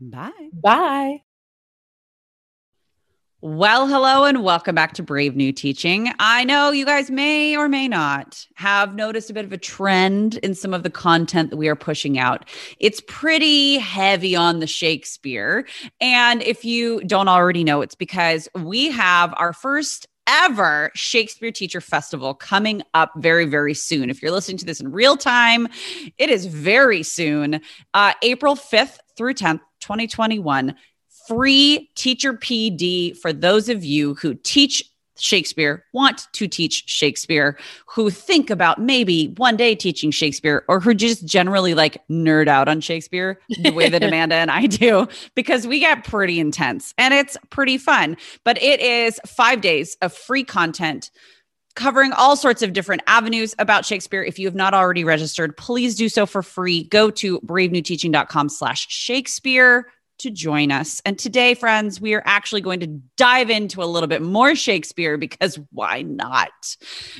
Bye. Bye. Well, hello and welcome back to Brave New Teaching. I know you guys may or may not have noticed a bit of a trend in some of the content that we are pushing out. It's pretty heavy on the Shakespeare. And if you don't already know, it's because we have our first ever Shakespeare Teacher Festival coming up very, very soon. If you're listening to this in real time, it is very soon, uh, April 5th through 10th, 2021. Free teacher PD for those of you who teach Shakespeare, want to teach Shakespeare, who think about maybe one day teaching Shakespeare, or who just generally like nerd out on Shakespeare the way that Amanda and I do, because we get pretty intense and it's pretty fun. But it is five days of free content covering all sorts of different avenues about Shakespeare. If you have not already registered, please do so for free. Go to bravenewteaching.com slash Shakespeare to join us. And today, friends, we are actually going to dive into a little bit more Shakespeare because why not?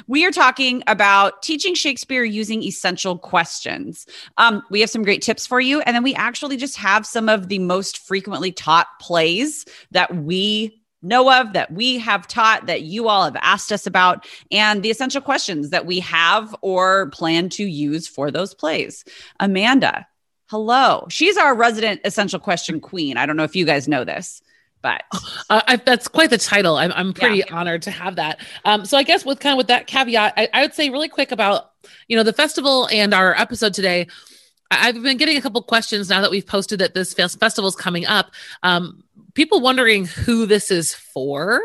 We are talking about teaching Shakespeare using essential questions. Um, we have some great tips for you. And then we actually just have some of the most frequently taught plays that we know of that we have taught that you all have asked us about and the essential questions that we have or plan to use for those plays. Amanda, Hello. She's our resident essential question queen. I don't know if you guys know this, but uh, I, that's quite the title. I'm, I'm pretty yeah. honored to have that. Um, so I guess with kind of with that caveat, I, I would say really quick about, you know, the festival and our episode today. I've been getting a couple questions now that we've posted that this festival is coming up. Um, people wondering who this is for.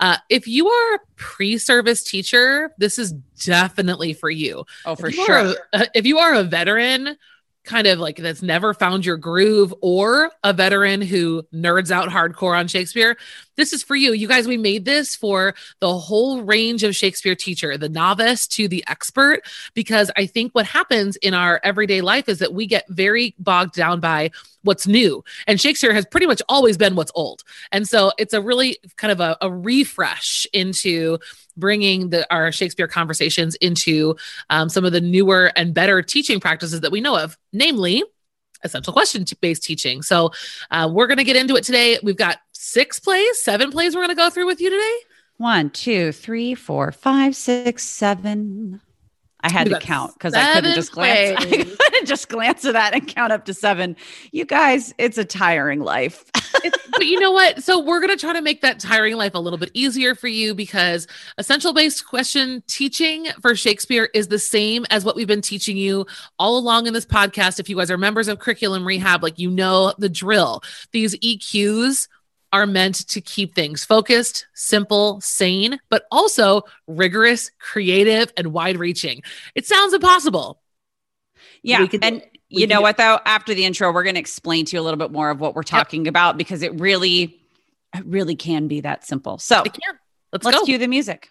Uh, if you are a pre-service teacher, this is definitely for you. Oh, for if sure. A, if you are a veteran kind of like that's never found your groove or a veteran who nerds out hardcore on Shakespeare, this is for you. You guys, we made this for the whole range of Shakespeare teacher, the novice to the expert, because I think what happens in our everyday life is that we get very bogged down by what's new. And Shakespeare has pretty much always been what's old. And so it's a really kind of a, a refresh into bringing the, our Shakespeare conversations into um, some of the newer and better teaching practices that we know of, namely essential question based teaching. So uh, we're going to get into it today. We've got six plays, seven plays we're going to go through with you today. One, two, three, four, five, six, seven. I had to count because I couldn't just glance. Just glance at that and count up to seven. You guys, it's a tiring life. but you know what? So we're going to try to make that tiring life a little bit easier for you because essential based question teaching for Shakespeare is the same as what we've been teaching you all along in this podcast. If you guys are members of curriculum rehab, like you know the drill. These EQs are meant to keep things focused, simple, sane, but also rigorous, creative, and wide reaching. It sounds impossible. Yeah. and you know what, though? After the intro, we're going to explain to you a little bit more of what we're talking yep. about because it really, it really can be that simple. So let's, let's go. cue the music.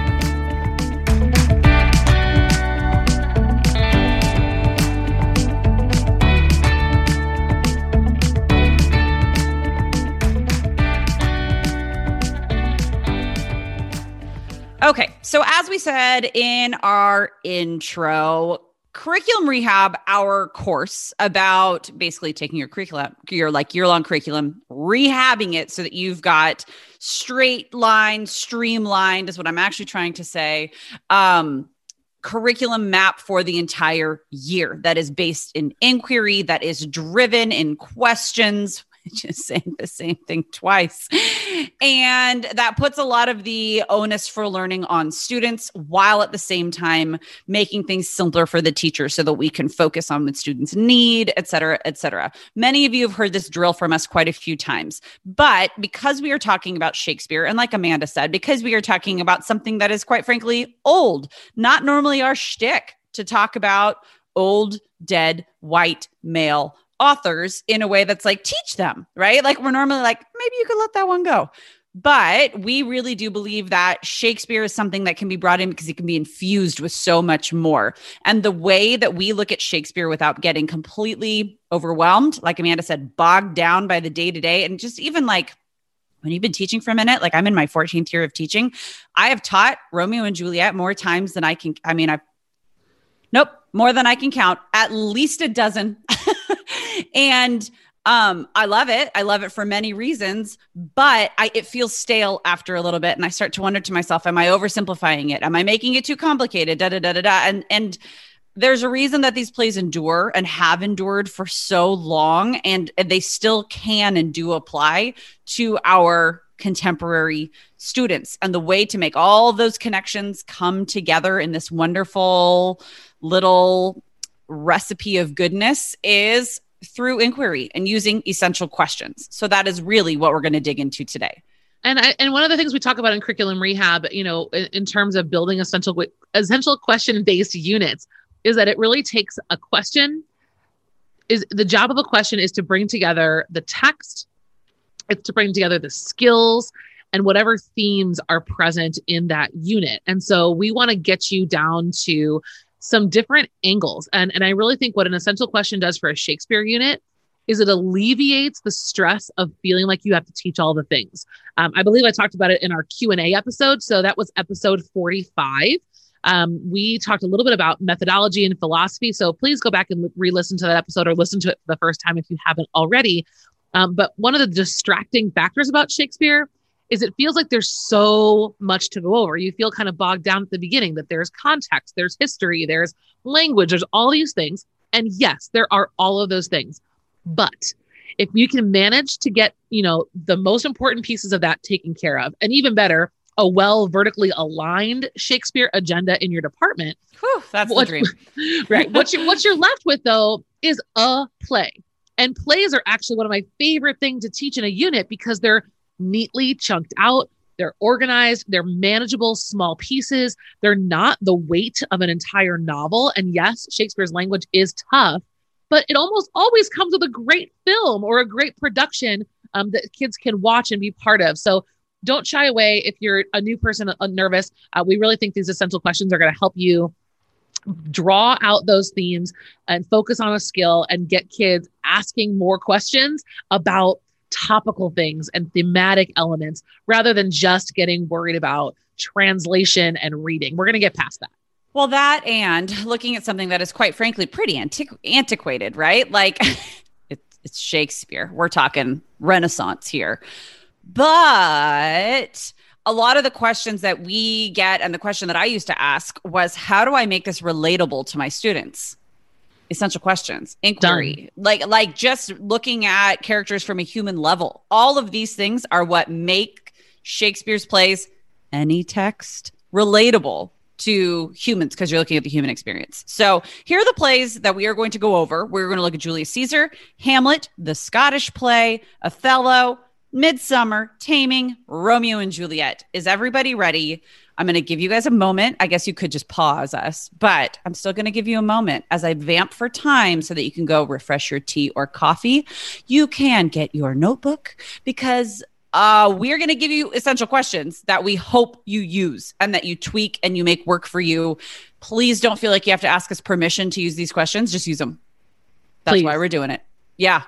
Okay, so as we said in our intro, curriculum rehab our course about basically taking your curriculum your like year long curriculum rehabbing it so that you've got straight line streamlined is what i'm actually trying to say um curriculum map for the entire year that is based in inquiry that is driven in questions just saying the same thing twice. And that puts a lot of the onus for learning on students while at the same time making things simpler for the teacher so that we can focus on what students need, et cetera, et cetera. Many of you have heard this drill from us quite a few times. But because we are talking about Shakespeare, and like Amanda said, because we are talking about something that is quite frankly old, not normally our shtick to talk about old, dead, white male authors in a way that's like teach them, right? Like we're normally like, maybe you could let that one go. But we really do believe that Shakespeare is something that can be brought in because it can be infused with so much more. And the way that we look at Shakespeare without getting completely overwhelmed, like Amanda said, bogged down by the day to day, and just even like when you've been teaching for a minute, like I'm in my 14th year of teaching, I have taught Romeo and Juliet more times than I can. I mean, I've, nope, more than I can count, at least a dozen. and um i love it. I love it for many reasons but i it feels stale after a little bit and i start to wonder to myself am i oversimplifying it? Am i making it too complicated? Da da da da da. And and there's a reason that these plays endure and have endured for so long and, and they still can and do apply to our contemporary students. And the way to make all those connections come together in this wonderful little recipe of goodness is through inquiry and using essential questions. So that is really what we're going to dig into today. And I, and one of the things we talk about in curriculum rehab, you know, in, in terms of building essential essential question based units, is that it really takes a question. Is the job of a question is to bring together the text, it's to bring together the skills and whatever themes are present in that unit. And so we want to get you down to some different angles. And, and I really think what an essential question does for a Shakespeare unit is it alleviates the stress of feeling like you have to teach all the things. Um, I believe I talked about it in our Q&A episode. So that was episode 45. Um, we talked a little bit about methodology and philosophy. So please go back and re-listen to that episode or listen to it for the first time if you haven't already. Um, but one of the distracting factors about Shakespeare is it feels like there's so much to go over. You feel kind of bogged down at the beginning that there's context, there's history, there's language, there's all these things. And yes, there are all of those things. But if you can manage to get, you know, the most important pieces of that taken care of, and even better, a well vertically aligned Shakespeare agenda in your department. Whew, that's what, the dream. right. What you what you're left with though is a play. And plays are actually one of my favorite things to teach in a unit because they're neatly chunked out. They're organized, they're manageable small pieces. They're not the weight of an entire novel. And yes, Shakespeare's language is tough, but it almost always comes with a great film or a great production um, that kids can watch and be part of. So don't shy away if you're a new person uh, nervous. Uh, we really think these essential questions are going to help you draw out those themes and focus on a skill and get kids asking more questions about topical things and thematic elements rather than just getting worried about translation and reading. We're going to get past that. Well, that and looking at something that is quite frankly pretty antiqu- antiquated, right? Like it's, it's Shakespeare. We're talking Renaissance here. But a lot of the questions that we get and the question that I used to ask was how do I make this relatable to my students? Essential questions, inquiry, Done. like like just looking at characters from a human level. All of these things are what make Shakespeare's plays any text relatable to humans because you're looking at the human experience. So here are the plays that we are going to go over. We're going to look at Julius Caesar, Hamlet, the Scottish play, Othello, Midsummer, Taming, Romeo and Juliet. Is everybody ready? I'm going to give you guys a moment. I guess you could just pause us, but I'm still going to give you a moment as I vamp for time so that you can go refresh your tea or coffee. You can get your notebook because uh, we're going to give you essential questions that we hope you use and that you tweak and you make work for you. Please don't feel like you have to ask us permission to use these questions. Just use them. That's Please. why we're doing it. Yeah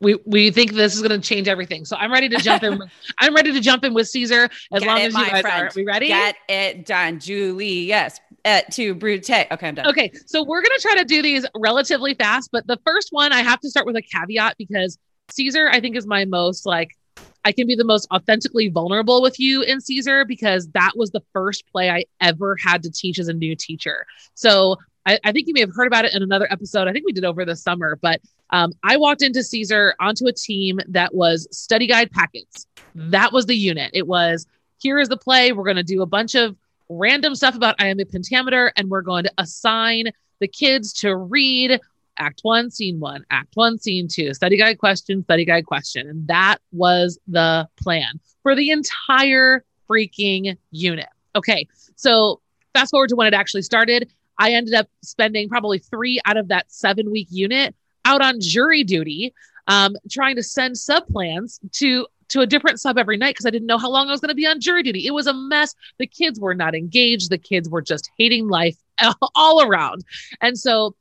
we we think this is going to change everything. So I'm ready to jump in. I'm ready to jump in with Caesar as Get long it, as you guys friend. are. We ready? Get it done, Julie. Yes, et tu Brute. Okay, I'm done. Okay, so we're going to try to do these relatively fast, but the first one I have to start with a caveat because Caesar I think is my most like I can be the most authentically vulnerable with you in Caesar because that was the first play I ever had to teach as a new teacher. So I, I, think you may have heard about it in another episode. I think we did over the summer, but um, I walked into Caesar onto a team that was study guide packets. That was the unit. It was here is the play. We're going to do a bunch of random stuff about iambic pentameter, and we're going to assign the kids to read act one, scene one, act one, scene two, study guide question, study guide question. And that was the plan for the entire freaking unit. Okay. So fast forward to when it actually started. I ended up spending probably three out of that seven week unit out on jury duty, um, trying to send sub plans to to a different sub every night because I didn't know how long I was going to be on jury duty. It was a mess. The kids were not engaged. The kids were just hating life all around. And so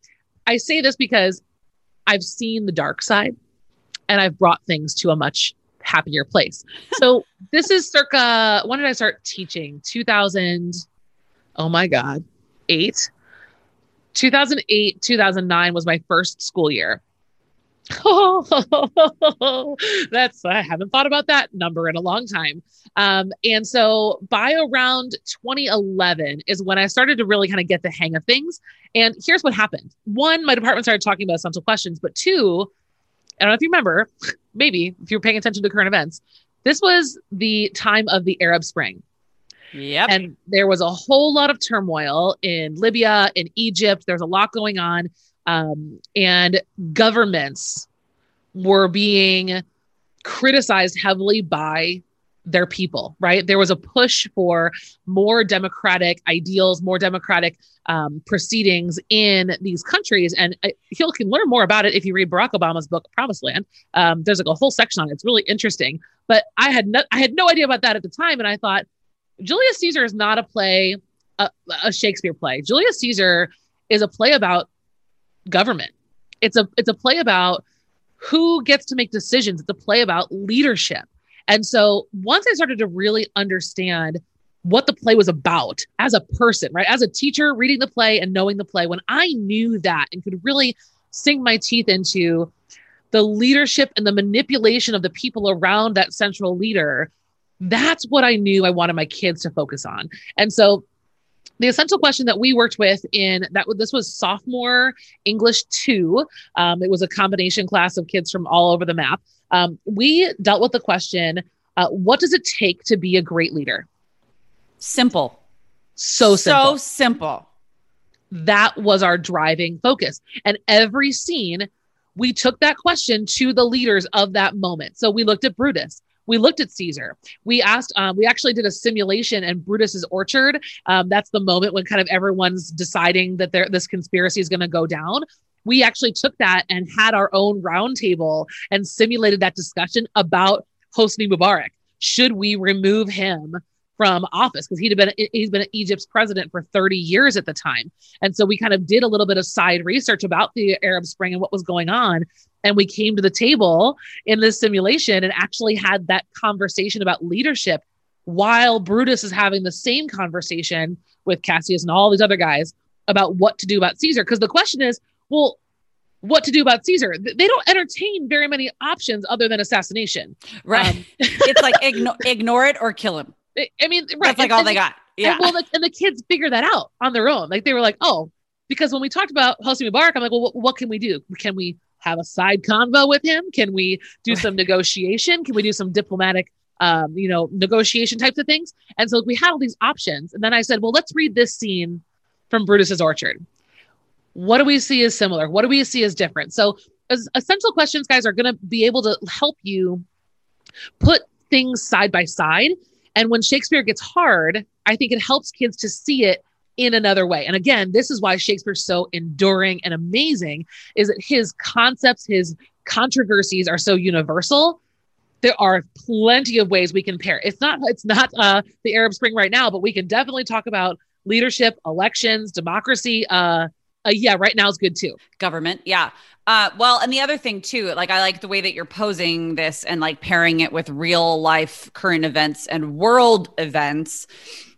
I say this because I've seen the dark side and I've brought things to a much happier place. So this is circa when did I start teaching? 2000 Oh my god. 8 2008, 2009 was my first school year. Oh, that's I haven't thought about that number in a long time. Um, and so by around 2011 is when I started to really kind of get the hang of things. And here's what happened: one, my department started talking about essential questions, but two, I don't know if you remember, maybe if you're paying attention to current events, this was the time of the Arab Spring. Yep. And there was a whole lot of turmoil in Libya, in Egypt. There's a lot going on. Um, and governments were being criticized heavily by their people, right? There was a push for more democratic ideals, more democratic um, proceedings in these countries. And uh, you can learn more about it if you read Barack Obama's book, Promised Land. Um, there's like a whole section on it. It's really interesting. But I had no, I had no idea about that at the time. And I thought, Julius Caesar is not a play, a, a Shakespeare play. Julius Caesar is a play about government. It's a it's a play about who gets to make decisions. It's a play about leadership. And so once I started to really understand what the play was about as a person, right? As a teacher reading the play and knowing the play, when I knew that and could really sink my teeth into the leadership and the manipulation of the people around that central leader, that's what I knew I wanted my kids to focus on. And so the essential question that we worked with in that this was sophomore English two. Um, it was a combination class of kids from all over the map. Um, we dealt with the question: uh, What does it take to be a great leader? Simple. So simple. So simple. That was our driving focus, and every scene we took that question to the leaders of that moment. So we looked at Brutus we looked at Caesar. We asked, um, we actually did a simulation in Brutus's orchard. Um, that's the moment when kind of everyone's deciding that this conspiracy is going to go down. We actually took that and had our own roundtable and simulated that discussion about Hosni Mubarak. Should we remove him from office because he'd have been he's been Egypt's president for 30 years at the time. And so we kind of did a little bit of side research about the Arab Spring and what was going on. And we came to the table in this simulation and actually had that conversation about leadership while Brutus is having the same conversation with Cassius and all these other guys about what to do about Caesar. Because the question is, well, what to do about Caesar. They don't entertain very many options other than assassination. Right. Um, it's like igno- ignore it or kill him. I mean, right. That's like and, all and, they got. Yeah. And, well, the, and the kids figure that out on their own. Like they were like, oh, because when we talked about Hosni Mubarak, I'm like, well, what, what, can we do? Can we have a side convo with him? Can we do some negotiation? Can we do some diplomatic, um, you know, negotiation types of things? And so we had all these options. And then I said, well, let's read this scene from Brutus's Orchard. What do we see as similar? What do we see as different? So, as essential questions, guys, are going to be able to help you put things side by side and when Shakespeare gets hard, I think it helps kids to see it in another way. And again, this is why Shakespeare's so enduring and amazing is that his concepts, his controversies are so universal. There are plenty of ways we can pair. It's not it's not uh, the Arab Spring right now, but we can definitely talk about leadership, elections, democracy, uh, uh, yeah, right now is good too. Government, yeah. Uh, well, and the other thing too, like I like the way that you're posing this and like pairing it with real life current events and world events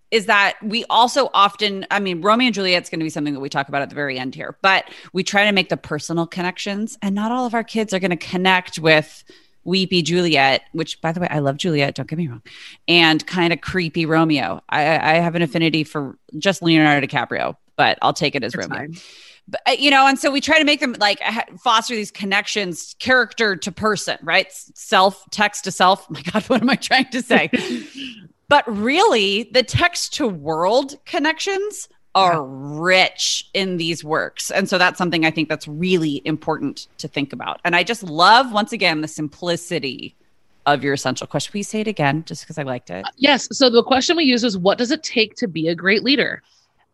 is that we also often, I mean, Romeo and Juliet's going to be something that we talk about at the very end here, but we try to make the personal connections, and not all of our kids are going to connect with weepy Juliet, which by the way, I love Juliet, don't get me wrong, and kind of creepy Romeo. I, I have an affinity for just Leonardo DiCaprio, but I'll take it as That's Romeo. Fine. But, uh, you know, and so we try to make them like foster these connections, character to person, right? Self, text to self. Oh my God, what am I trying to say? but really, the text to world connections are yeah. rich in these works. And so that's something I think that's really important to think about. And I just love, once again, the simplicity of your essential question. Please say it again, just because I liked it. Yes. So the question we use is what does it take to be a great leader?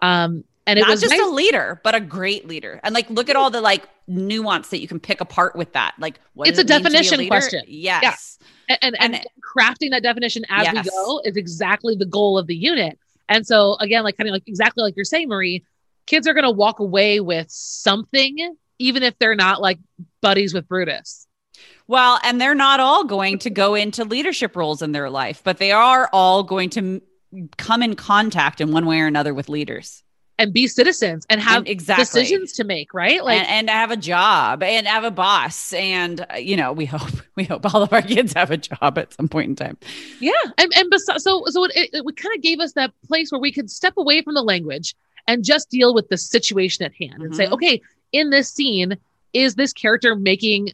Um, and it Not was just nice. a leader, but a great leader. And like, look at all the like nuance that you can pick apart with that. Like, it's a definition a question. Yes. Yeah. And, and, and, crafting that definition as yes. we go is exactly the goal of the unit. And so again, like kind of like exactly like you're saying, Marie, kids are going to walk away with something, even if they're not like buddies with Brutus. Well, and they're not all going to go into leadership roles in their life, but they are all going to come in contact in one way or another with leaders and be citizens and have and exactly. decisions to make, right? Like and, and, have a job and have a boss. And uh, you know, we hope we hope all of our kids have a job at some point in time. Yeah, and and bes- so so it, it, it kind of gave us that place where we could step away from the language and just deal with the situation at hand mm-hmm. and say, mm-hmm. okay, in this scene, is this character making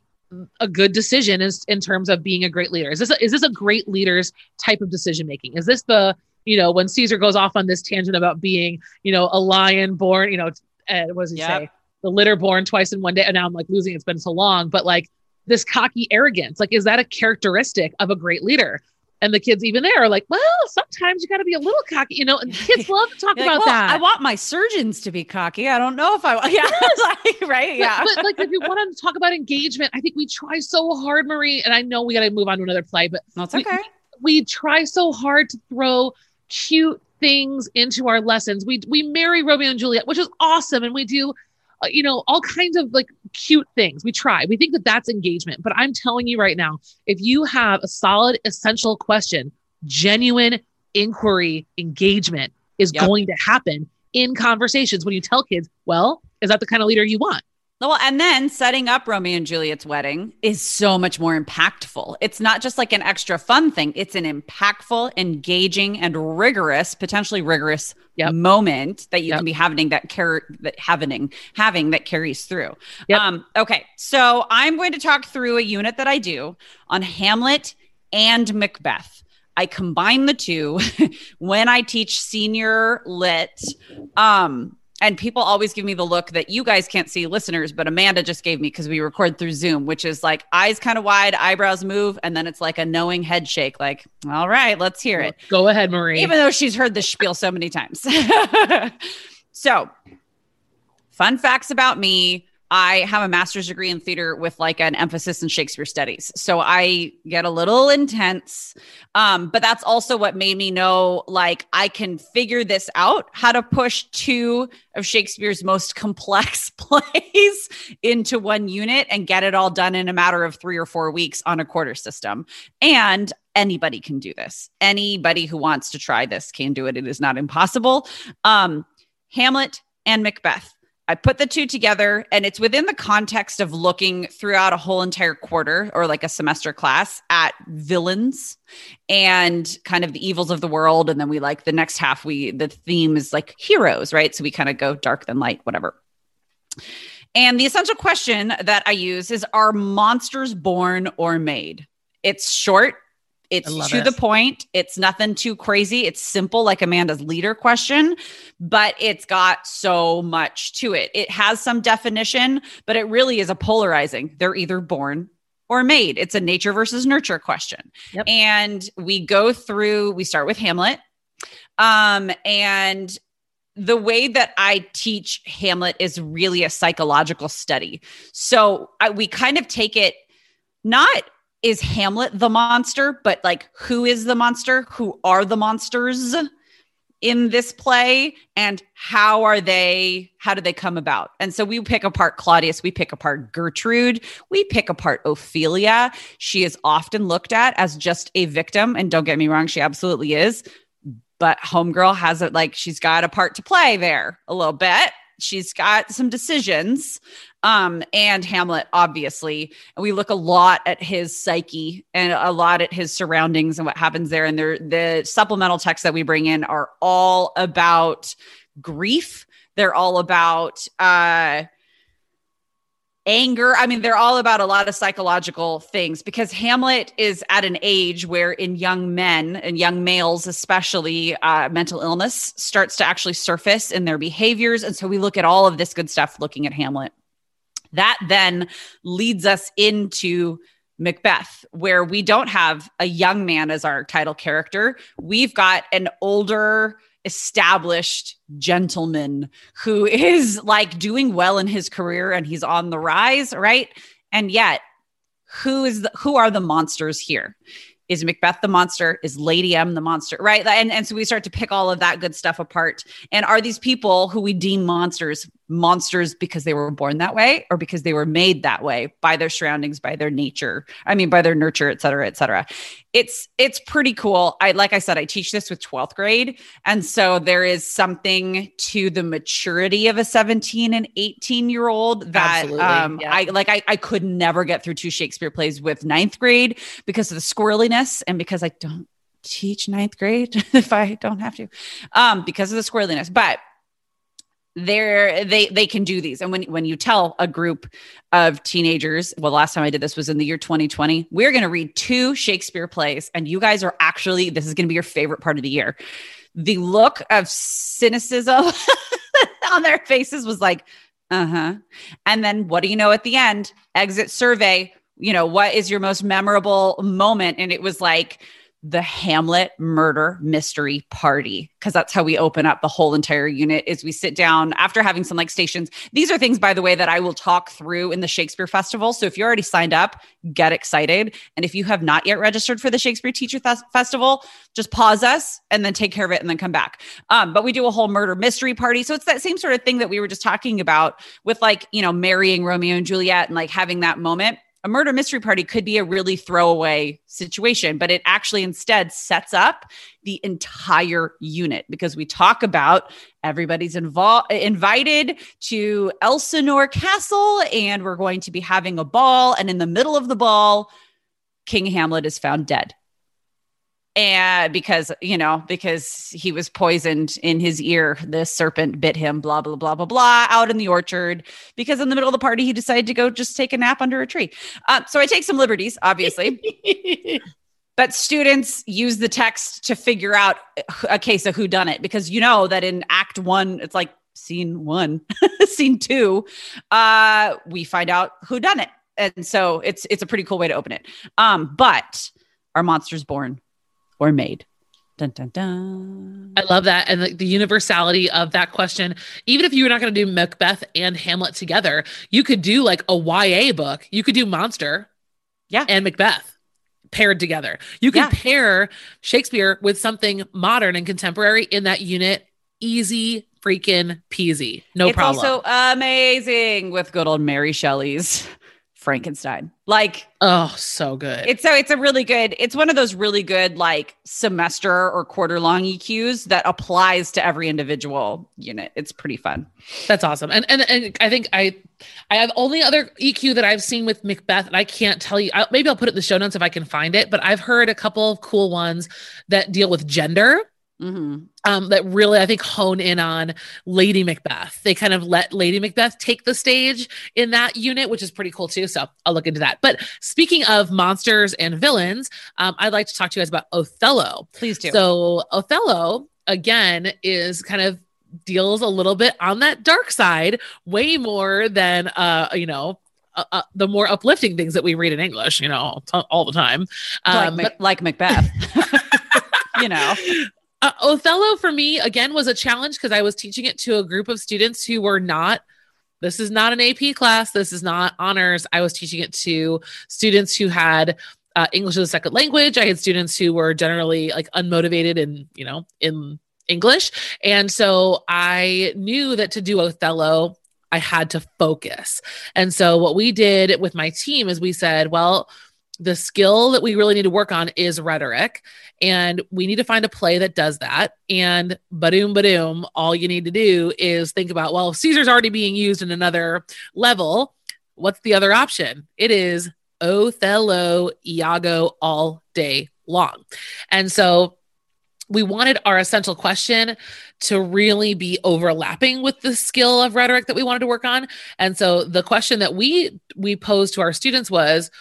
a good decision in, in terms of being a great leader? Is this a, is this a great leader's type of decision making? Is this the you know, when Caesar goes off on this tangent about being, you know, a lion born, you know, uh, what does he yep. say? The litter born twice in one day. And now I'm like losing, it's been so long, but like this cocky arrogance, like, is that a characteristic of a great leader? And the kids, even there, are like, well, sometimes you got to be a little cocky, you know. And kids love to talk about like, well, that. I want my surgeons to be cocky. I don't know if I want, yeah, like, right, yeah. But, but like, if you want to talk about engagement, I think we try so hard, Marie. And I know we got to move on to another play, but that's okay. We, we try so hard to throw cute things into our lessons. We we marry Romeo and Juliet, which is awesome, and we do, uh, you know, all kinds of like cute things. We try. We think that that's engagement, but I'm telling you right now, if you have a solid, essential question, genuine inquiry, engagement is yep. going to happen in conversations when you tell kids, well, is that the kind of leader you want? Well, and then setting up Romeo and Juliet's wedding is so much more impactful. It's not just like an extra fun thing, it's an impactful, engaging, and rigorous, potentially rigorous yep. moment that you yep. can be having that car- that having having that carries through. Yep. Um, okay, so I'm going to talk through a unit that I do on Hamlet and Macbeth. I combine the two when I teach senior lit. Um, and people always give me the look that you guys can't see listeners but amanda just gave me because we record through zoom which is like eyes kind of wide eyebrows move and then it's like a knowing head shake like all right let's hear it. go ahead marie. Even though she's heard this spiel so many times. So fun facts about me I have a master's degree in theater with like an emphasis in Shakespeare studies. So I get a little intense. Um, but that's also what made me know like I can figure this out how to push two of Shakespeare's most complex plays into one unit and get it all done in a matter of three or four weeks on a quarter system. And anybody can do this. Anybody who wants to try this can do it. It is not impossible. Um, Hamlet and Macbeth I put the two together and it's within the context of looking throughout a whole entire quarter or like a semester class at villains and kind of the evils of the world. And then we like the next half, we the theme is like heroes, right? So we kind of go dark then light, whatever. And the essential question that I use is Are monsters born or made? It's short, it's to it. the point. It's nothing too crazy. It's simple, like Amanda's leader question, but it's got so much to it. It has some definition, but it really is a polarizing. They're either born or made. It's a nature versus nurture question. Yep. And we go through, we start with Hamlet. Um, and the way that I teach Hamlet is really a psychological study. So I, we kind of take it not is Hamlet the monster, but like who is the monster? Who are the monsters in this play and how are they how do they come about? And so we pick apart Claudius, we pick apart Gertrude, we pick apart Ophelia. She is often looked at as just a victim and don't get me wrong, she absolutely is. But Homegirl has it like she's got a part to play there a little bit. She's got some decisions um, and Hamlet, obviously. And we look a lot at his psyche and a lot at his surroundings and what happens there. And the supplemental texts that we bring in are all about grief. They're all about uh, anger. I mean, they're all about a lot of psychological things because Hamlet is at an age where, in young men and young males, especially, uh, mental illness starts to actually surface in their behaviors. And so we look at all of this good stuff looking at Hamlet. That then leads us into Macbeth, where we don't have a young man as our title character. We've got an older, established gentleman who is like doing well in his career and he's on the rise, right? And yet, who is the, who are the monsters here? Is Macbeth the monster? Is Lady M the monster? Right. And, and so we start to pick all of that good stuff apart. And are these people who we deem monsters monsters because they were born that way or because they were made that way by their surroundings by their nature i mean by their nurture et cetera et cetera. It's it's pretty cool. I like i said i teach this with 12th grade. And so there is something to the maturity of a 17 and 18 year old that um, yeah. i like I, I could never get through two shakespeare plays with ninth grade because of the squirreliness and because i don't teach ninth grade if i don't have to um because of the squirreliness. But they're they they can do these. And when when you tell a group of teenagers well last time i did this was in the year 2020 we're going to read two shakespeare plays and you guys are actually this is going to be your favorite part of the year. The look of cynicism on their faces was like uh-huh. And then what do you know at the end? Exit survey you know what is your most memorable moment? And it was like the Hamlet murder mystery party because that's how we open up the whole entire unit is we sit down after having some like stations. These are things by the way that I will talk through in the Shakespeare Festival. So if you're already signed up get excited. And if you have not yet registered for the Shakespeare Teacher Th- Festival just pause us and then take care of it and then come back. Um, but we do a whole murder mystery party. So it's that same sort of thing that we were just talking about with like you know marrying Romeo and Juliet and like having that moment a murder mystery party could be a really throwaway situation, but it actually instead sets up the entire unit because we talk about everybody's involved invited to Elsinore Castle and we're going to be having a ball. And in the middle of the ball King Hamlet is found dead and because you know because he was poisoned in his ear this serpent bit him blah blah blah blah blah out in the orchard because in the middle of the party he decided to go just take a nap under a tree. Uh, so i take some liberties obviously. But students use the text to figure out a case of who done it? Because you know that in act one it's like scene one scene two uh we find out who done it. And so it's it's a pretty cool way to open it. Um but our monsters born or made? Dun, dun, dun. I love that. And the, the universality of that question. Even if you were not going to do Macbeth and Hamlet together, you could do like a YA book. You could do Monster Yeah. and Macbeth paired together. You could Yeah. pair Shakespeare with something modern and contemporary in that unit. Easy freaking peasy. No it's problem. also amazing with good old Mary Shelley's Frankenstein. Like oh, so good. it's so it's a really good, it's one of those really good like semester or quarter long EQs that applies to every individual unit. It's pretty fun. That's awesome. And, and and I think I I have only other EQ that I've seen with Macbeth, and I can't tell you. I, maybe I'll put it in the show notes if I can find it. But I've heard a couple of cool ones that deal with gender. Mhm. Um, that really I think hone in on Lady Macbeth. They kind of let Lady Macbeth take the stage in that unit, which is pretty cool too. So I'll look into that. But speaking of monsters and villains, um, I'd like to talk to you guys about Othello. Please do. So Othello again is kind of deals a little bit on that dark side, way more than uh you know uh, uh, the more uplifting things that we read in English, you know, t- all the time. like, Um, like Macbeth. you know. Uh, Othello for me again was a challenge because I was teaching it to a group of students who were not. This is not an AP class. This is not honors. I was teaching it to students who had uh, English as a second language. I had students who were generally like unmotivated and you know in English, and so I knew that to do Othello, I had to focus. And so what we did with my team is we said, well, the skill that we really need to work on is rhetoric and we need to find a play that does that. And badoom badoom all you need to do is think about well caesar's already being used in another level what's the other option? It is othello iago all day long. And so we wanted our essential question to really be overlapping with the skill of rhetoric that we wanted to work on. And so the question that we we posed to our students was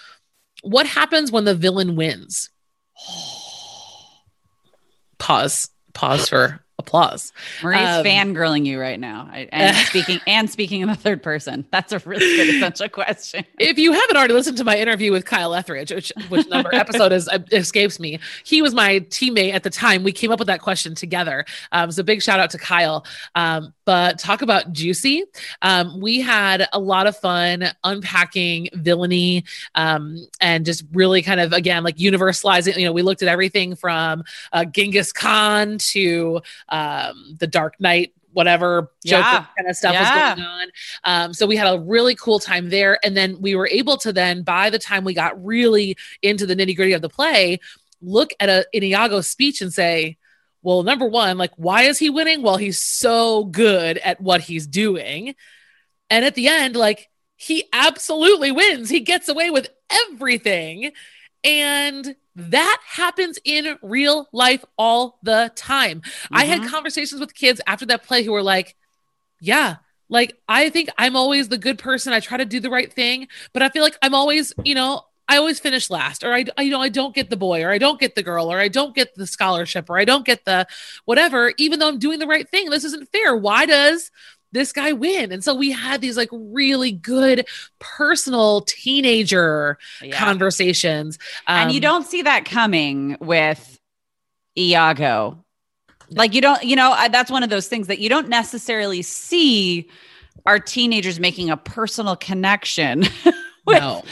what happens when the villain wins? Pause. Pause for applause Marie's Um, fangirling you right now. I, and speaking and speaking in the third person. That's a really good essential question. if you haven't already listened to my interview with Kyle Etheridge, which which number episode is uh, escapes me, he was my teammate at the time. We came up with that question together. Um, so big shout out to Kyle. Um, but talk about juicy. Um, we had a lot of fun unpacking villainy um, and just really kind of again like universalizing. You know, we looked at everything from uh, Genghis Khan to um, the Dark Knight. Whatever Joker Yeah. kind of stuff Yeah. was going on. Um, so we had a really cool time there. And then we were able to then, by the time we got really into the nitty gritty of the play, look at a, an Iago speech and say, well, number one, like, why is he winning? Well, he's so good at what he's doing. And at the end, like, he absolutely wins. He gets away with everything. And that happens in real life all the time. I had Mhm. conversations with kids after that play who were like, yeah, like I think I'm always the good person. I try to do the right thing, but I feel like I'm always, you know, I always finish last, or I, I, you know, I don't get the boy, or I don't get the girl, or I don't get the scholarship, or I don't get the whatever, even though I'm doing the right thing. This isn't fair. Why does this guy win? And so we had these like really good personal teenager Yeah. conversations. and you Um, don't see that coming with Iago. Like you don't, you know, I- that's one of those things that you don't necessarily see our teenagers making a personal connection with no.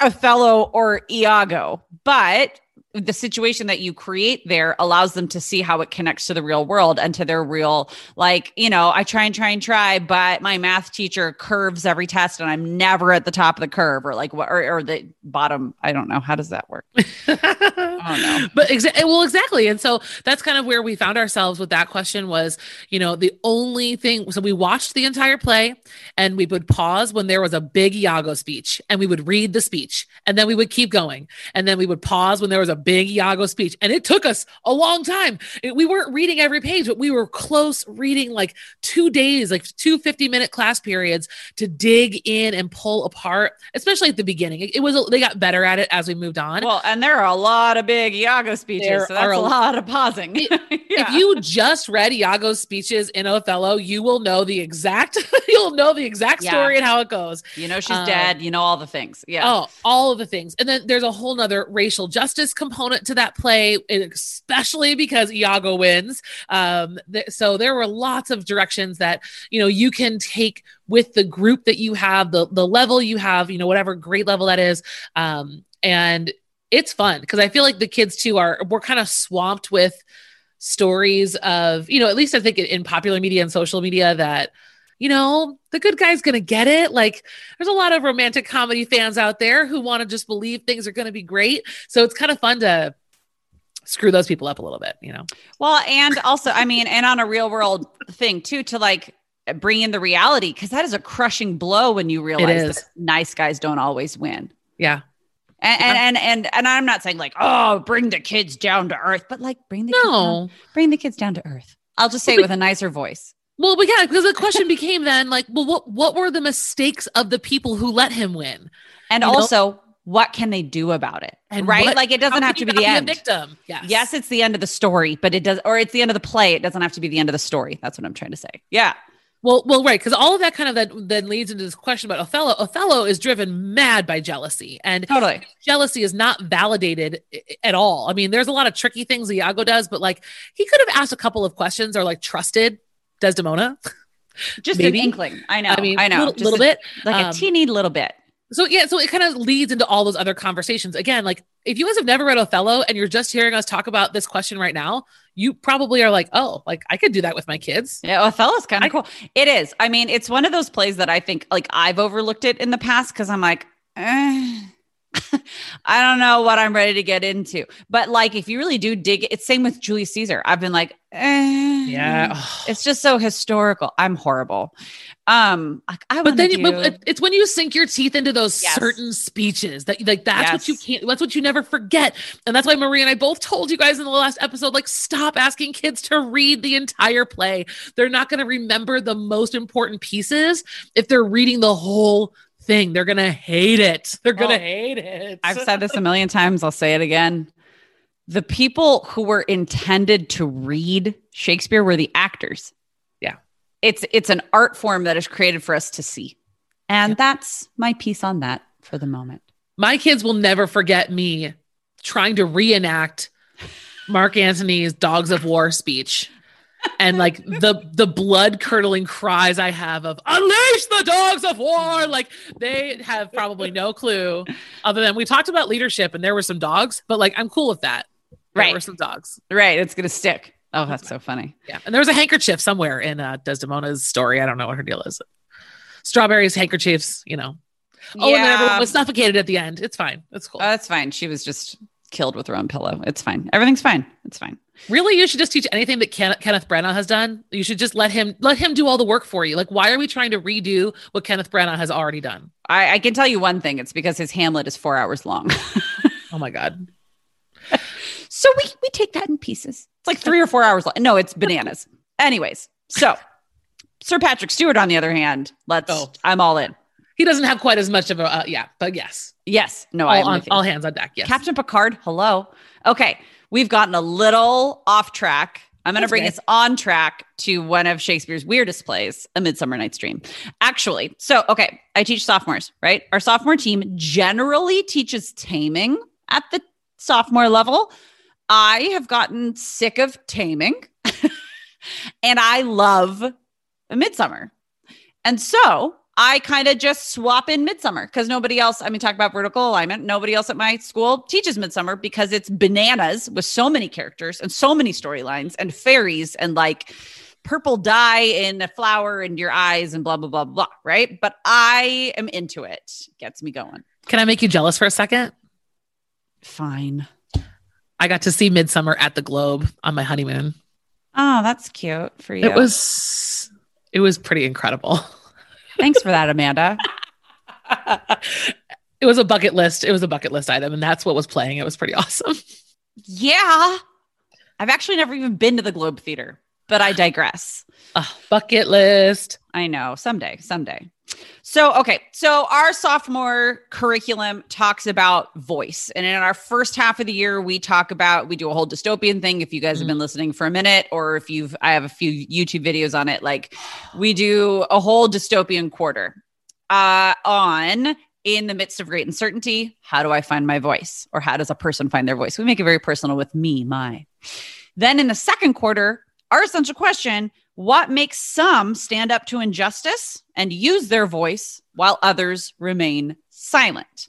Othello or Iago, but the situation that you create there allows them to see how it connects to the real world and to their real like you know i try and try and try but my math teacher curves every test and i'm never at the top of the curve or like what or, or the bottom i don't know how does that work oh no. But exactly eh, well, exactly. And so that's kind of where we found ourselves with that question was, you know, the only thing. So we watched the entire play and we would pause when there was a big Iago speech and we would read the speech and then we would keep going. And then we would pause when there was a big Iago speech. And it took us a long time. It- we weren't reading every page, but we were close reading like two days, like two 50 minute class periods to dig in and pull apart, especially at the beginning. It, it was, they got better at it as we moved on. well and there are a lot of big iago speeches There so that's a- lot of pausing It- Yeah. if you just read Iago's speeches in Othello, you will know the exact you'll know the exact Yeah. story and how it goes. you know she's um, dead you know all the things yeah Oh, all of the things. And then there's a whole nother racial justice component component to that play, especially because Iago wins. Um, th- so there were lots of directions that you know you can take with the group that you have, the the level you have, you know, whatever grade level that is, um, and it's fun because I feel like the kids too are we're kind of swamped with stories of you know at least I think in popular media and social media that you know, the good guy's going to get it. Like, there's a lot of romantic comedy fans out there who want to just believe things are going to be great. So it's kind of fun to screw those people up a little bit, you know? Well, and also, I mean, and on a real world thing too, to like bring in the reality, because that is a crushing blow when you realize that nice guys don't always win. Yeah. And, yeah. and, and and and I'm not saying like oh bring the kids down to earth, but like bring the no. kids down, bring the kids down to earth. I'll just say it with a nicer voice. Well, but yeah, because the question became then like, well, what what were the mistakes of the people who let him win? And you also, know? what can they do about it? And right? What, like it doesn't have to be the end. victim. Yes. Yes, it's the end of the story, but it does or it's the end of the play. It doesn't have to be the end of the story. That's what I'm trying to say. Yeah. Well, well, right, because all of that kind of that then leads into this question about Othello. Othello is driven mad by jealousy, and totally jealousy is not validated at all. I mean, there's a lot of tricky things Iago does, but like he could have asked a couple of questions or like trusted Desdemona. Just Maybe. an inkling. I know. I mean, I know. A little, little bit, like um, a teeny little bit. So yeah, so it kind of leads into all those other conversations. Again, like if you guys have never read Othello and you're just hearing us talk about this question right now, you probably are like, oh, like I could do that with my kids. Yeah, Othello's kind of cool. It is. I mean, it's one of those plays that I think like I've overlooked it in the past because I'm like, eh I don't know what I'm ready to get into. But like, if you really do dig it, it's same with Julius Caesar. I've been like, eh, yeah, it's just so historical. I'm horrible. Um, I but then do... but it's when you sink your teeth into those yes. certain speeches that like that's yes. what you can't. That's what you never forget, and that's why Marie and I both told you guys in the last episode, like, stop asking kids to read the entire play. They're not going to remember the most important pieces if they're reading the whole thing. They're going to hate it. They're well, going to hate it. I've said this a million times. I'll say it again. The people who were intended to read Shakespeare were the actors. Yeah. It's it's an art form that is created for us to see. And yeah. that's my piece on that for the moment. My kids will never forget me trying to reenact Mark Antony's Dogs of War speech and like the the blood curdling cries I have of unleash the dogs of war. Like they have probably no clue other than we talked about leadership and there were some dogs, but like I'm cool with that. There right. were some dogs. Right. It's gonna stick. Oh, that's so funny. Yeah. And there was a handkerchief somewhere in uh, Desdemona's story. I don't know what her deal is. Strawberries, handkerchiefs, you know. Oh, yeah. and then everyone was suffocated at the end. It's fine. It's cool. Oh, that's fine. She was just killed with her own pillow. It's fine. Everything's fine. It's fine. Really, you should just teach anything that Ken- Kenneth Branagh has done. You should just let him let him do all the work for you. Like, why are we trying to redo what Kenneth Branagh has already done? I, I can tell you one thing. It's because his Hamlet is four hours long. oh my god. so we we take that in pieces. It's like three or four hours long. No, it's bananas. Anyways, so Sir Patrick Stewart, on the other hand, let's. Oh. I'm all in. He doesn't have quite as much of a uh, yeah, but yes, yes, no, all, on, all hands on deck. Yes, Captain Picard. Hello. Okay, we've gotten a little off track. I'm going to bring us on track to one of Shakespeare's weirdest plays, A Midsummer Night's Dream. Actually, so okay, I teach sophomores, right? Our sophomore team generally teaches taming at the sophomore level. I have gotten sick of taming and I love A Midsummer. And so I kind of just swap in Midsummer because nobody else, I mean, talk about vertical alignment. Nobody else at my school teaches Midsummer because it's bananas with so many characters and so many storylines and fairies and like purple dye in a flower in your eyes and blah, blah, blah, blah. Right. But I am into it. Gets me going. Can I make you jealous for a second? Fine. I got to see Midsummer at the Globe on my honeymoon. Oh, that's cute for you. It was, it was pretty incredible. Thanks for that, Amanda. it was a bucket list. It was a bucket list item, and that's what was playing. It was pretty awesome. Yeah. I've actually never even been to the Globe Theater, but I digress. Uh, bucket list. I know. Someday, someday. So, okay. So, our sophomore curriculum talks about voice. And in our first half of the year, we talk about, we do a whole dystopian thing. If you guys mm-hmm. have been listening for a minute, or if you've, I have a few YouTube videos on it, like we do a whole dystopian quarter uh, on in the midst of great uncertainty, how do I find my voice? Or how does a person find their voice? We make it very personal with me, my. Then in the second quarter, our essential question what makes some stand up to injustice and use their voice while others remain silent?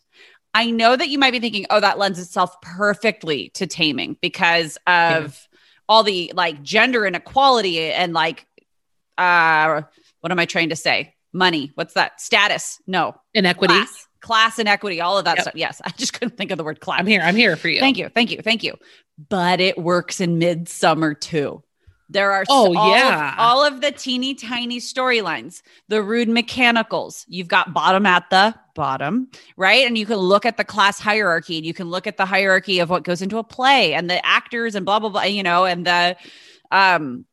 I know that you might be thinking, oh, that lends itself perfectly to taming because of yeah. all the like gender inequality and like, uh, what am I trying to say? Money. What's that? Status. No. Inequity. Class, class inequity, all of that yep. stuff. Yes. I just couldn't think of the word class. I'm here. I'm here for you. Thank you. Thank you. Thank you. But it works in midsummer too. There are oh all yeah of, all of the teeny tiny storylines, the rude mechanicals. You've got bottom at the bottom, right? And you can look at the class hierarchy, and you can look at the hierarchy of what goes into a play, and the actors, and blah blah blah. You know, and the um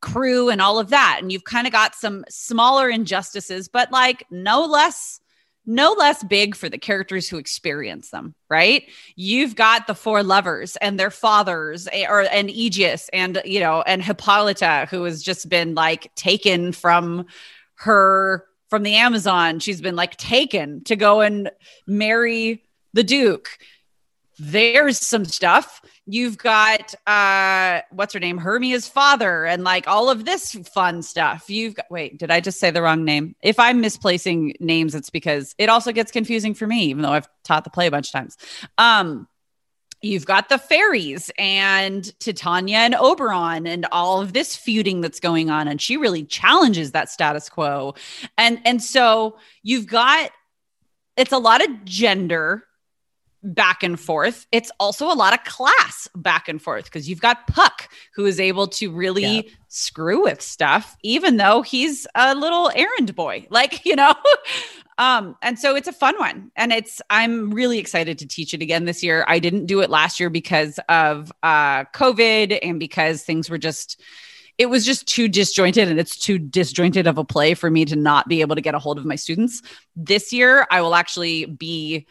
crew and all of that. And you've kind of got some smaller injustices, but like no less no less big for the characters who experience them, right? You've got the four lovers and their fathers, eh, or and Aegeus and you know and Hippolyta, who has just been like taken from her from the Amazon. She's been like taken to go and marry the Duke. There's some stuff you've got uh what's her name? Hermia's father and like all of this fun stuff. You've got wait did i just say the wrong name? If i'm misplacing names it's because it also gets confusing for me even though i've taught the play a bunch of times. Um you've got the fairies and titania and oberon and all of this feuding that's going on and she really challenges that status quo. And and so you've got it's a lot of gender back and forth. It's also a lot of class back and forth because you've got Puck, who is able to really yeah. screw with stuff, even though he's a little errand boy, like, you know. um, and so it's a fun one. And it's, I'm really excited to teach it again this year. I didn't do it last year because of uh, COVID and because things were just, it was just too disjointed and it's too disjointed of a play for me to not be able to get a hold of my students. This year, I will actually be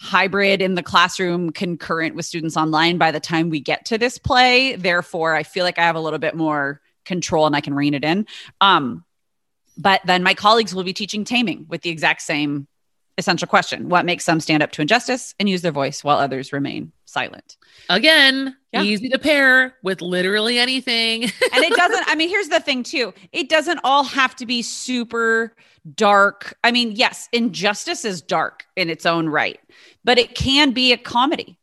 hybrid in the classroom concurrent with students online by the time we get to this play. Therefore i feel like i have a little bit more control and i can rein it in. Um, but then my colleagues will be teaching taming with the exact same essential question. What makes some stand up to injustice and use their voice while others remain silent? Again yeah. easy to pair with literally anything. And it doesn't i mean here's the thing too. It doesn't all have to be super dark. I mean yes injustice is dark in its own right but it can be a comedy.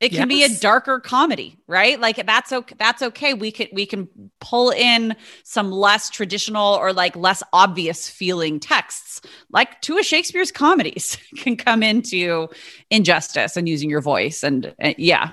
It can yes. be a darker comedy, right? Like that's okay. That's okay. We can we can pull in some less traditional or like less obvious feeling texts, like two of Shakespeare's comedies can come into injustice and using your voice. And uh, yeah,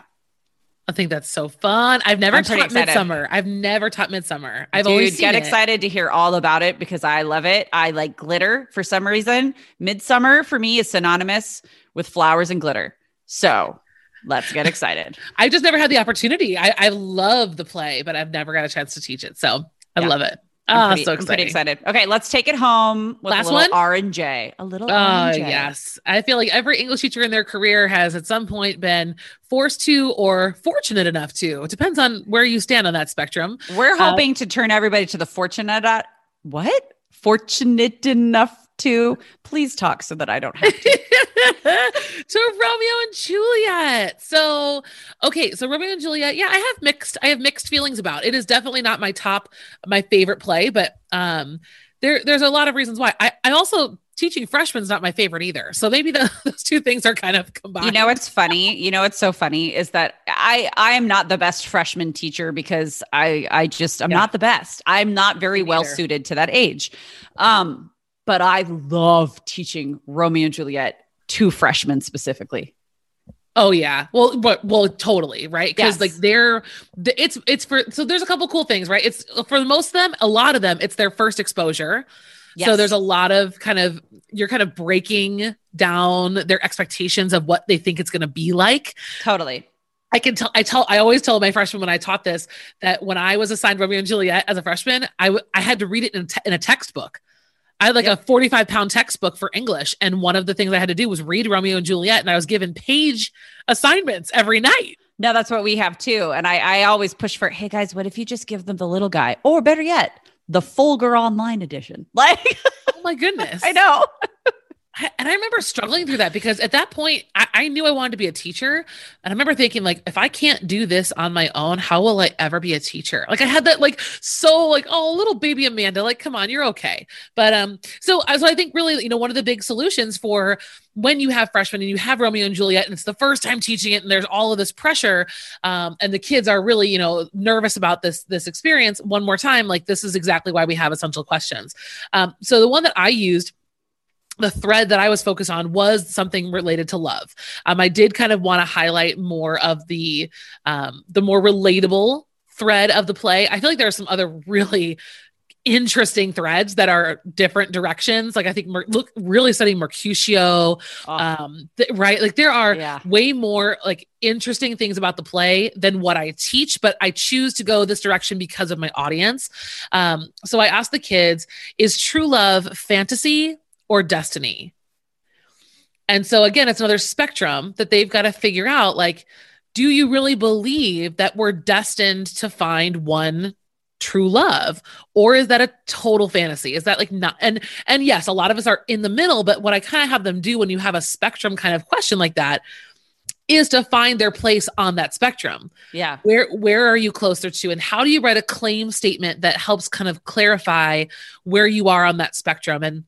I think that's so fun. I've never I'm taught Midsummer. I've never taught Midsummer. I've Dude, always get it. excited to hear all about it because I love it. I like glitter for some reason. Midsummer for me is synonymous with flowers and glitter. So let's get excited. I just never had the opportunity. I, I love the play, but I've never got a chance to teach it. So I yeah. love it. I'm oh, pretty, so excited. I'm pretty excited. Okay, let's take it home with Last a little one? R and J. A little Oh, yes. I feel like every English teacher in their career has at some point been forced to or fortunate enough to. It depends on where you stand on that spectrum. We're uh, hoping uh, to turn everybody to the fortunate at what? Fortunate enough to please talk so that I don't have to. to Romeo and Juliet. So, okay, so Romeo and Juliet, yeah, I have mixed I have mixed feelings about. It is definitely not my top my favorite play, but um there there's a lot of reasons why. I I also teaching freshmen is not my favorite either. So maybe the, those two things are kind of combined. You know what's funny? You know what's so funny is that I I am not the best freshman teacher because I I just I'm yeah. not the best. I'm not very well suited to that age. Um but I love teaching Romeo and Juliet to freshmen specifically. Oh yeah. Well, but well, totally right because yes. like they're it's it's for so there's a couple cool things right. It's for most of them, a lot of them, it's their first exposure. Yes. So there's a lot of kind of you're kind of breaking down their expectations of what they think it's going to be like. Totally. I can tell. I tell. I always tell my freshmen when I taught this that when I was assigned Romeo and Juliet as a freshman, I, w- I had to read it in, te- in a textbook. I had like yep. a 45 pound textbook for English. And one of the things I had to do was read Romeo and Juliet. And I was given page assignments every night. No, that's what we have too. And I, I always push for, hey guys, what if you just give them the little guy? Or better yet, the Folger online edition? Like, oh my goodness. I know. And I remember struggling through that because at that point I, I, knew I wanted to be a teacher. And I remember thinking, like, if I can't do this on my own, how will I ever be a teacher? Like I had that like so like, oh, little baby Amanda, like, come on, you're okay. But um, so, so I think really, you know, one of the big solutions for when you have freshmen and you have Romeo and Juliet and it's the first time teaching it and there's all of this pressure um, and the kids are really you know nervous about this this experience one more time like this is exactly why we have essential questions um, so the one that I used the thread that I was focused on was something related to love. Um, I did kind of want to highlight more of the um, the more relatable thread of the play. I feel like there are some other really interesting threads that are different directions. Like I think Mer- look really studying Mercutio, oh. um, th- right? Like there are yeah. way more like interesting things about the play than what I teach, but I choose to go this direction because of my audience. Um, so I asked the kids, is true love fantasy or destiny? And so again, it's another spectrum that they've got to figure out like, do you really believe that we're destined to find one true love? Or is that a total fantasy? Is that like not and and yes a lot of us are in the middle but what i kind of have them do when you have a spectrum kind of question like that is to find their place on that spectrum. Yeah. Where where are you closer to and how do you write a claim statement that helps kind of clarify where you are on that spectrum? And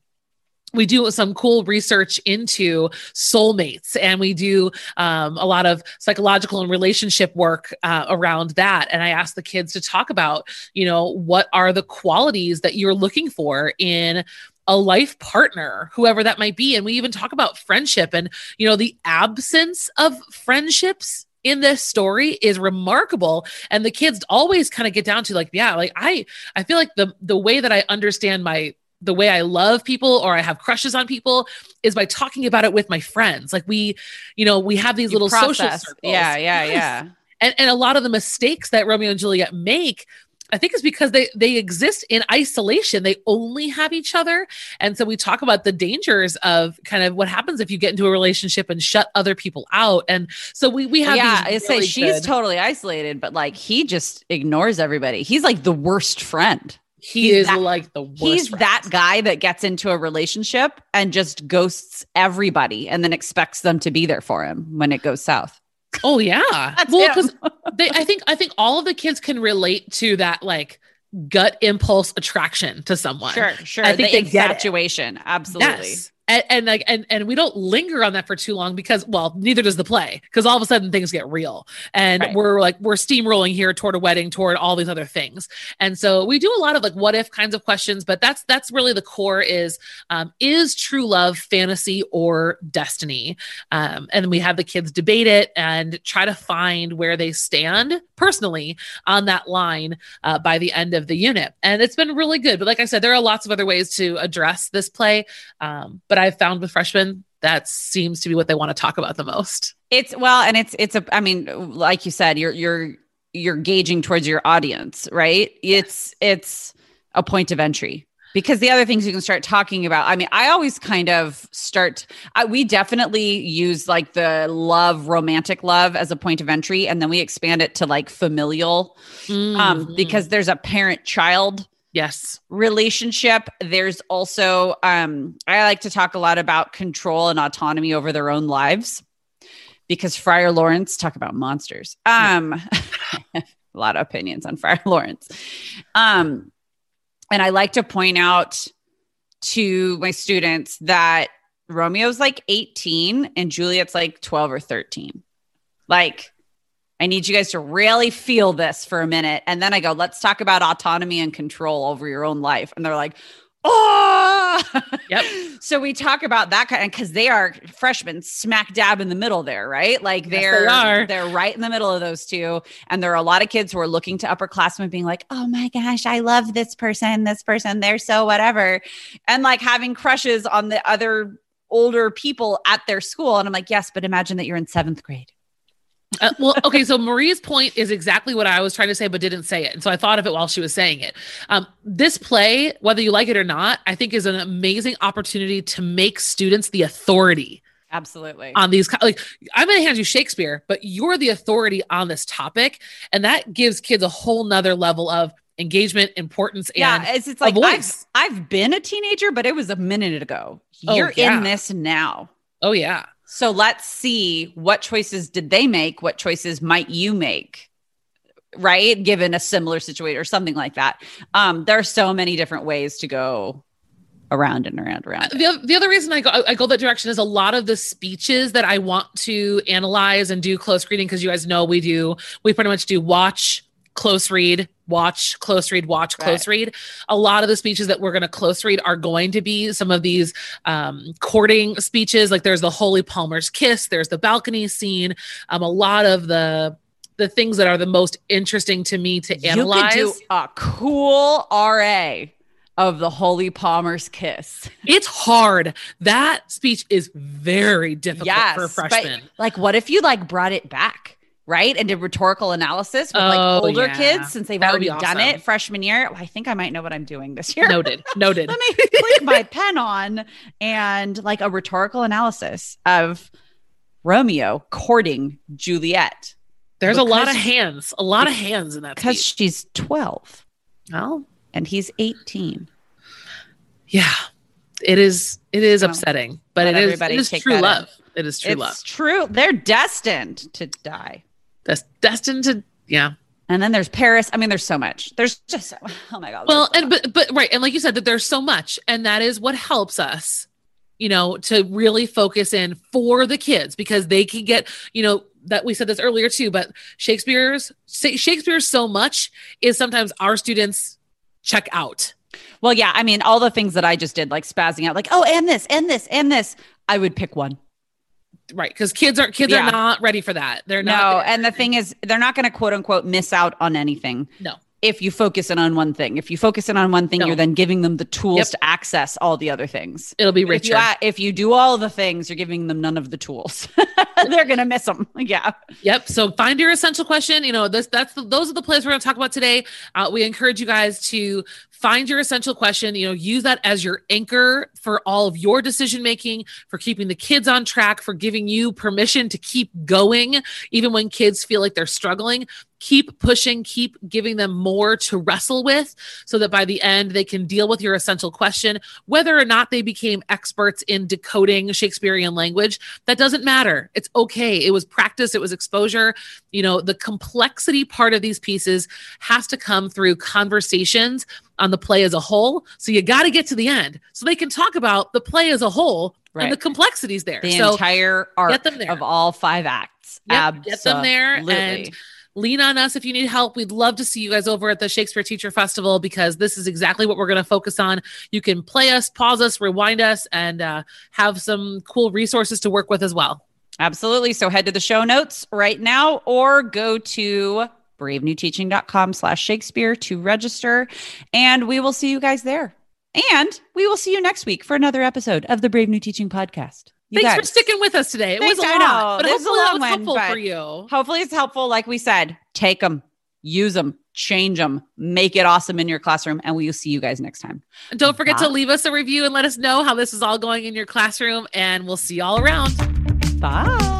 we do some cool research into soulmates and we do um, a lot of psychological and relationship work uh, around that. And i ask the kids to talk about you know what are the qualities that you're looking for in a life partner whoever that might be. And we even talk about friendship and you know the absence of friendships in this story is remarkable. And the kids always kind of get down to like yeah like i i feel like the the way that i understand my the way I love people or I have crushes on people is by talking about it with my friends. Like we, you know, we have these you little process. social circles. Yeah, yeah, yes. yeah. And and a lot of the mistakes that Romeo and Juliet make I think it's because they they exist in isolation. They only have each other. And so we talk about the dangers of kind of what happens if you get into a relationship and shut other people out. And so we we have Yeah, I say she's good... totally isolated, but like he just ignores everybody. He's like the worst friend. He he's is that, like the worst. He's friend. that guy that gets into a relationship and just ghosts everybody and then expects them to be there for him when it goes south. Oh yeah. well, because they I think I think all of the kids can relate to that like gut impulse attraction to someone. Sure, sure. I think the infatuation. Absolutely. Yes and, and like and and we don't linger on that for too long because well neither does the play because all of a sudden things get real. And right. we're like we're steamrolling here toward a wedding toward all these other things. And so we do a lot of like what if kinds of questions but that's that's really the core is um, is true love fantasy or destiny? Um, and we have the kids debate it and try to find where they stand personally on that line uh, by the end of the unit. And it's been really good but like i said there are lots of other ways to address this play um, but I've found with freshmen that seems to be what they want to talk about the most. It's well, and it's it's a I mean, like you said, you're you're you're gauging towards your audience, right? It's it's a point of entry because the other things you can start talking about i mean i always kind of start I, we definitely use like the love romantic love as a point of entry and then we expand it to like familial um, mm-hmm. um, because there's a parent child Yes. Relationship. There's also, um, I like to talk a lot about control and autonomy over their own lives because Friar Lawrence talk about monsters. Um, a lot of opinions on Friar Lawrence. Um, and I like to point out to my students that Romeo's like 18 and Juliet's like 12 or 13. Like I need you guys to really feel this for a minute. And then I go, let's talk about autonomy and control over your own life. And they're like, oh, yep. so we talk about that kind because they are freshmen smack dab in the middle there, right? Like they're they are right in the middle of those two. And there are a lot of kids who are looking to upperclassmen being like, oh my gosh, I love this person, this person, they're so whatever. And like having crushes on the other older people at their school. And I'm like, yes, but imagine that you're in seventh grade. Uh, well, okay. So Marie's point is exactly what I was trying to say, but didn't say it. And so I thought of it while she was saying it. Um, this play, whether you like it or not, I think is an amazing opportunity to make students the authority. Absolutely. On these, like, I'm going to hand you Shakespeare, but you're the authority on this topic. And that gives kids a whole nother level of engagement, importance, Yeah, and it's, it's like I've. I've been a teenager, but it was a minute ago. Oh, You're yeah. in this now. oh yeah. So let's see what choices did they make? What choices might you make? Right? Given a similar situation or something like that. Um, there are so many different ways to go around and around around. it. The, the other reason I go I go that direction is a lot of the speeches that I want to analyze and do close reading because you guys know we do we pretty much do watch close read watch close read watch close read. A lot of the speeches that we're going to close read are going to be some of these um, courting speeches. Like there's the holy palmer's kiss there's the balcony scene um, a lot of the the things that are the most interesting to me to analyze You could do a cool RA of the Holy Palmer's kiss. it's hard. That speech is very difficult yes, for but, freshmen. like, what if you like brought it back? Right and did rhetorical analysis with like Oh, older yeah. kids since they've That already be done it freshman year. I think I might know what I'm doing this year. noted noted Let me click my pen on and like a rhetorical analysis of Romeo courting Juliet There's a lot of hands, a lot of hands in that because she's 12 Well, and he's 18. yeah, it is. It is Well, upsetting, but it is, it is true that in. love. It is true it's love. true. They're destined to die. That's destined to. Yeah. And then there's Paris. I mean, there's so much. There's just oh my god. Well, so and much. but but right, and like you said, that there's so much, and that is what helps us, you know, to really focus in for the kids because they can get, you know, that we said this earlier too, but Shakespeare's Shakespeare's so much is sometimes our students check out. well, yeah. I mean, all the things that I just did, like spazzing out, like oh, and this, and this, and this. I would pick one. Right, because kids are kids Yeah. are not ready for that. They're No, not. and the thing is, they're not going to quote unquote miss out on anything. No. If you focus in on one thing, if you focus in on one thing, No. you're then giving them the tools Yep. to access all the other things. it'll be If richer. you, if you do all the things, you're giving them none of the tools. they're going to miss them. Yeah. Yep. So find your essential question. You know, this that's the, those are the plays we're going to talk about today. Uh, we encourage you guys to find your essential question. You know, use that as your anchor for all of your decision making, for keeping the kids on track, for giving you permission to keep going, even when kids feel like they're struggling. Keep pushing, keep giving them more to wrestle with so that by the end they can deal with your essential question. Whether or not they became experts in decoding Shakespearean language, that doesn't matter. It's okay. It was practice, it was exposure. You know, the complexity part of these pieces has to come through conversations on the play as a whole. So you got to get to the end so they can talk about the play as a whole and the complexities there. The so entire arc there. of all five acts. Yep, get them there and lean on us if you need help. We'd love to see you guys over at the Shakespeare Teacher Festival because this is exactly what we're going to focus on. You can play us, pause us, rewind us, and uh, have some cool resources to work with as well. Absolutely. So head to the show notes right now or go to bravenewteaching.com slash Shakespeare to register. And we will see you guys there. And we will see you next week for another episode of the Brave New Teaching Podcast. You Thanks for sticking with us today. It Thanks, was a I lot, know. but This is a hopefully long was one, helpful but- for you. Hopefully it's helpful. Like we said, take them, use them, change them, make it awesome in your classroom. And we will see you guys next time. And don't forget to leave us a review and let us know how this is all going in your classroom. And we'll see you all around. Bye.